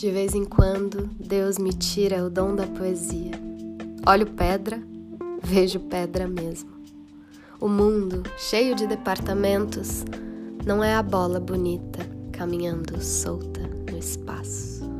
De vez em quando, Deus me tira o dom da poesia. Olho pedra, vejo pedra mesmo. O mundo, cheio de departamentos, não é a bola bonita caminhando solta no espaço.